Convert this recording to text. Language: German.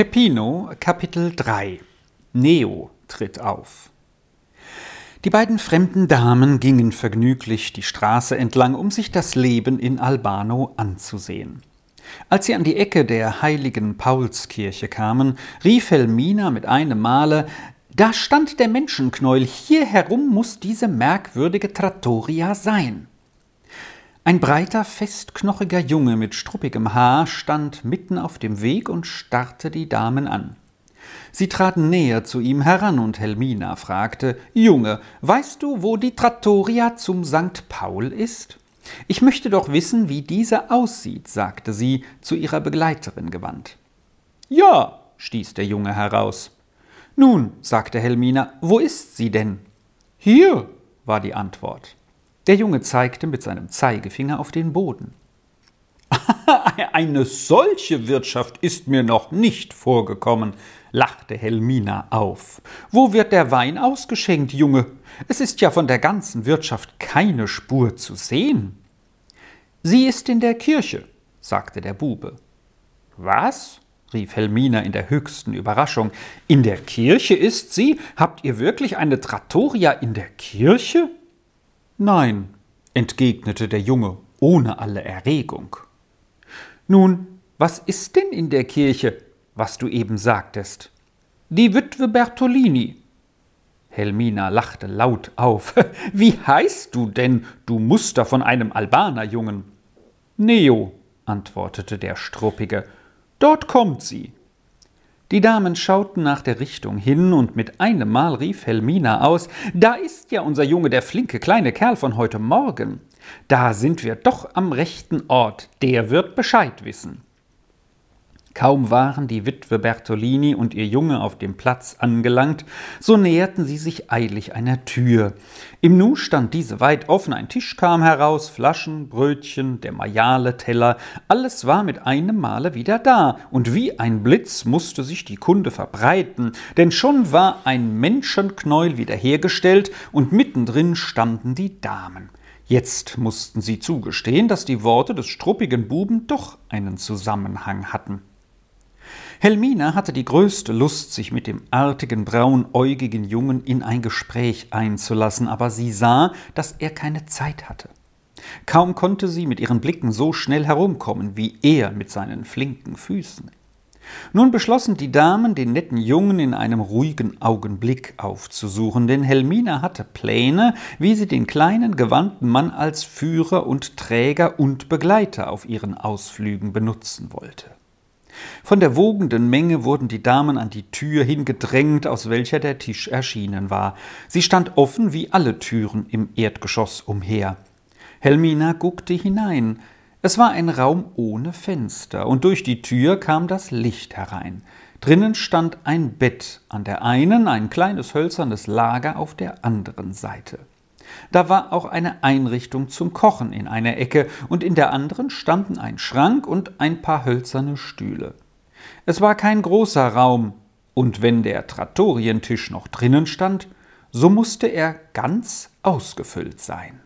Peppino, Kapitel 3 Neo tritt auf. Die beiden fremden Damen gingen vergnüglich die Straße entlang, um sich das Leben in Albano anzusehen. Als sie an die Ecke der heiligen Paulskirche kamen, rief Helmina mit einem Male Da stand der Menschenknäuel, hier herum muss diese merkwürdige Trattoria sein. Ein breiter, festknochiger Junge mit struppigem Haar stand mitten auf dem Weg und starrte die Damen an. Sie traten näher zu ihm heran und Helmina fragte: Junge, weißt du, wo die Trattoria zum St. Paul ist? Ich möchte doch wissen, wie diese aussieht, sagte sie zu ihrer Begleiterin gewandt. Ja, stieß der Junge heraus. Nun, sagte Helmina, wo ist sie denn? Hier, war die Antwort. Der Junge zeigte mit seinem Zeigefinger auf den Boden. Eine solche Wirtschaft ist mir noch nicht vorgekommen, lachte Helmina auf. Wo wird der Wein ausgeschenkt, Junge? Es ist ja von der ganzen Wirtschaft keine Spur zu sehen. Sie ist in der Kirche, sagte der Bube. Was? rief Helmina in der höchsten Überraschung. In der Kirche ist sie? Habt ihr wirklich eine Trattoria in der Kirche? Nein, entgegnete der Junge ohne alle Erregung. Nun, was ist denn in der Kirche, was du eben sagtest? Die Witwe Bertolini. Helmina lachte laut auf. Wie heißt du denn, du Muster von einem Albanerjungen? Neo, antwortete der Struppige. Dort kommt sie. Die Damen schauten nach der Richtung hin, und mit einem Mal rief Helmina aus Da ist ja unser Junge, der flinke kleine Kerl von heute Morgen. Da sind wir doch am rechten Ort, der wird Bescheid wissen. Kaum waren die Witwe Bertolini und ihr Junge auf dem Platz angelangt, so näherten sie sich eilig einer Tür. Im Nu stand diese weit offen, ein Tisch kam heraus, Flaschen, Brötchen, der Majale, Teller, alles war mit einem Male wieder da, und wie ein Blitz musste sich die Kunde verbreiten, denn schon war ein Menschenknäuel wiederhergestellt, und mittendrin standen die Damen. Jetzt mussten sie zugestehen, dass die Worte des struppigen Buben doch einen Zusammenhang hatten. Helmina hatte die größte Lust, sich mit dem artigen, braunäugigen Jungen in ein Gespräch einzulassen, aber sie sah, dass er keine Zeit hatte. Kaum konnte sie mit ihren Blicken so schnell herumkommen wie er mit seinen flinken Füßen. Nun beschlossen die Damen, den netten Jungen in einem ruhigen Augenblick aufzusuchen, denn Helmina hatte Pläne, wie sie den kleinen, gewandten Mann als Führer und Träger und Begleiter auf ihren Ausflügen benutzen wollte. Von der wogenden Menge wurden die Damen an die Tür hingedrängt, aus welcher der Tisch erschienen war. Sie stand offen wie alle Türen im Erdgeschoss umher. Helmina guckte hinein. Es war ein Raum ohne Fenster, und durch die Tür kam das Licht herein. Drinnen stand ein Bett an der einen, ein kleines hölzernes Lager auf der anderen Seite. Da war auch eine Einrichtung zum Kochen in einer Ecke, und in der anderen standen ein Schrank und ein paar hölzerne Stühle. Es war kein großer Raum, und wenn der Trattorientisch noch drinnen stand, so musste er ganz ausgefüllt sein.